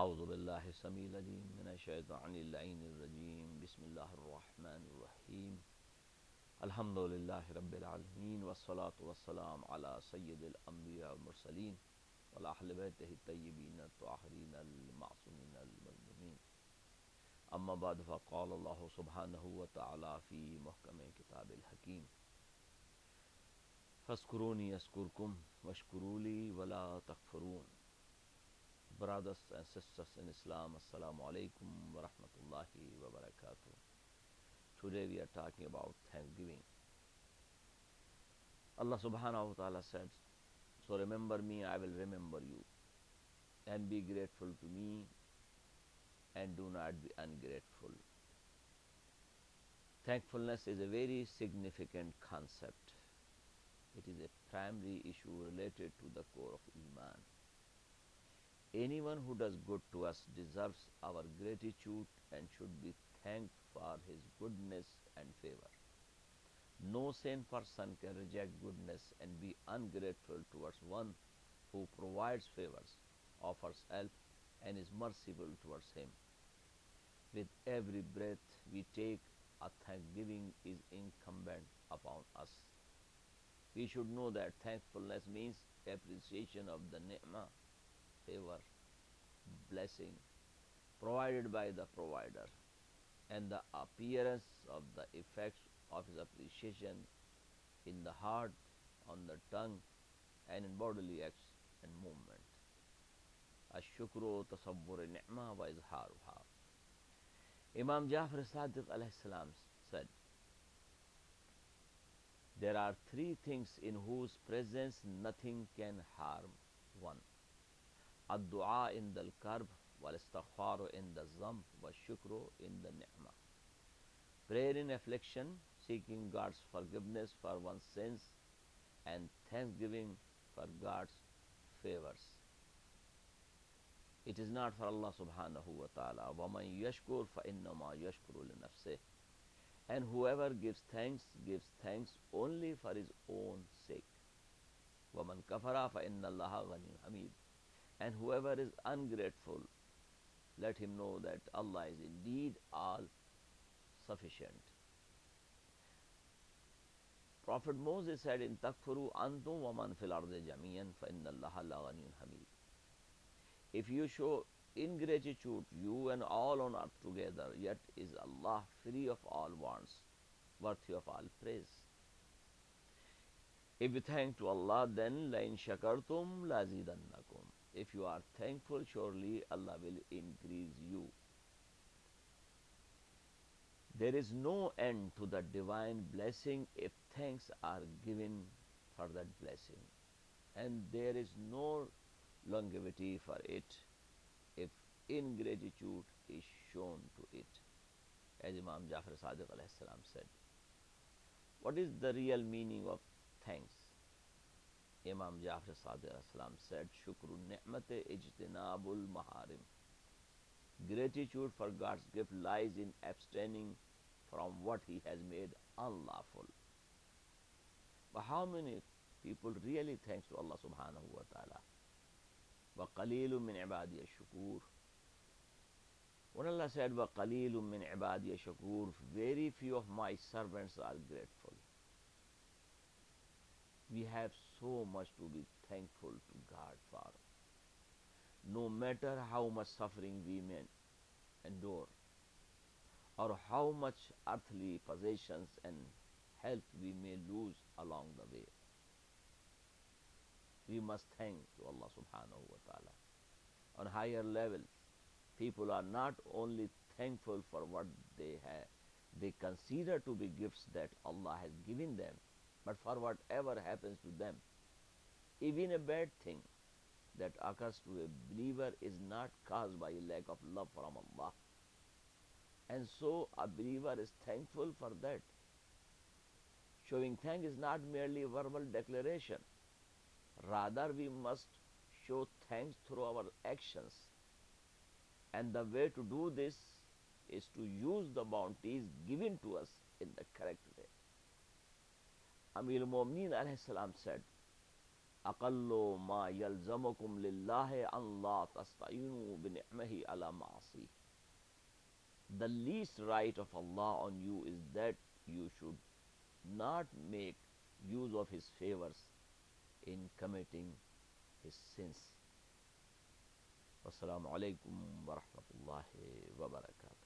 اعوذ باللہ السمیع العلیم من الشیطان اللعین الرجیم، بسم اللہ الرحمن الرحیم. الحمدللہ رب العالمین والصلاة والسلام على سید الانبیاء والمرسلین والأحل بیتہ الطیبین الطاہرین المعصومین المظلومین اما بعد فقال اللہ سبحانہ وتعالی فی محکم کتاب الحکیم. فذکرونی اذکرکم واشکرولی ولا تکفرون. Brothers and sisters in Islam, Assalamu alaikum wa rahmatullahi wa barakatuh. Today we are talking about Thanksgiving. Allah subhanahu wa ta'ala said, So remember me, I will remember you. And be grateful to me and do not be ungrateful. Thankfulness is a very significant concept. It is a primary issue related to the core of Iman. Anyone who does good to us deserves our gratitude and should be thanked for his goodness and favor. No sane person can reject goodness and be ungrateful towards one who provides favors, offers help, and is merciful towards him. With every breath we take, a thanksgiving is incumbent upon us. We should know that thankfulness means appreciation of the ni'mah favor, blessing provided by the provider and the appearance of the effects of his appreciation in the heart, on the tongue and in bodily acts and movement. Ashukru tasavvur ni'ma wa izharuha. Imam Jafar Sadiq said, There are three things in whose presence nothing can harm one. الدعاء عند الكرب والاستغفار عند الذنب والشكر عند النعمة Prayer in affliction, seeking God's forgiveness for one's sins and thanksgiving for God's favors. It is not for Allah subhanahu wa ta'ala. وَمَنْ يَشْكُرْ فَإِنَّمَا يَشْكُرُ لِنَفْسِهِ And whoever gives thanks, gives thanks only for his own sake. وَمَنْ كَفَرَ فَإِنَّ اللَّهَ غَنِيٌّ حَمِيدٌ and whoever is ungrateful, let him know that Allah is indeed all sufficient. Prophet Moses said in Takfuru Antum waman fil ardi jamiyan fa inna Allah la hamid. If you show ingratitude, you and all on earth together, yet is Allah free of all wants, worthy of all praise. If you thank to Allah, then la in shakartum la zidannakum. If you are thankful, surely Allah will increase you. There is no end to the divine blessing if thanks are given for that blessing. And there is no longevity for it if ingratitude is shown to it. As Imam Jafar Sadiq said. What is the real meaning of thanks? امام جعفر صادق علیہ السلام set شکر النعمت اجتناب المحارم gratitude for God's gift lies in abstaining from what he has made unlawful. But how many people really thanks to Allah subhanahu wa ta'ala? وَقَلِيلٌ مِّنْ عِبَادِيَ الشُّكُورِ When Allah said, وَقَلِيلٌ مِّنْ عِبَادِيَ الشُّكُورِ Very few of my servants are grateful. We have so much to be thankful to God for. No matter how much suffering we may endure, or how much earthly possessions and health we may lose along the way, we must thank to Allah subhanahu wa ta'ala. On higher levels, people are not only thankful for what they have, they consider to be gifts that Allah has given them, but for whatever happens to them. Even a bad thing that occurs to a believer is not caused by a lack of love from Allah. And so a believer is thankful for that. Showing thanks is not merely a verbal declaration. Rather, we must show thanks through our actions. And the way to do this is to use the bounties given to us in the correct way. Amir Mu'mineen said, أقل ما يلزمكم لله أن لا تستعينوا بنعمه على معصيه. The least right of Allah on you is that you should not make use of His favors in committing His sins. Wassalamu alaikum wa rahmatullahi wa barakatuh.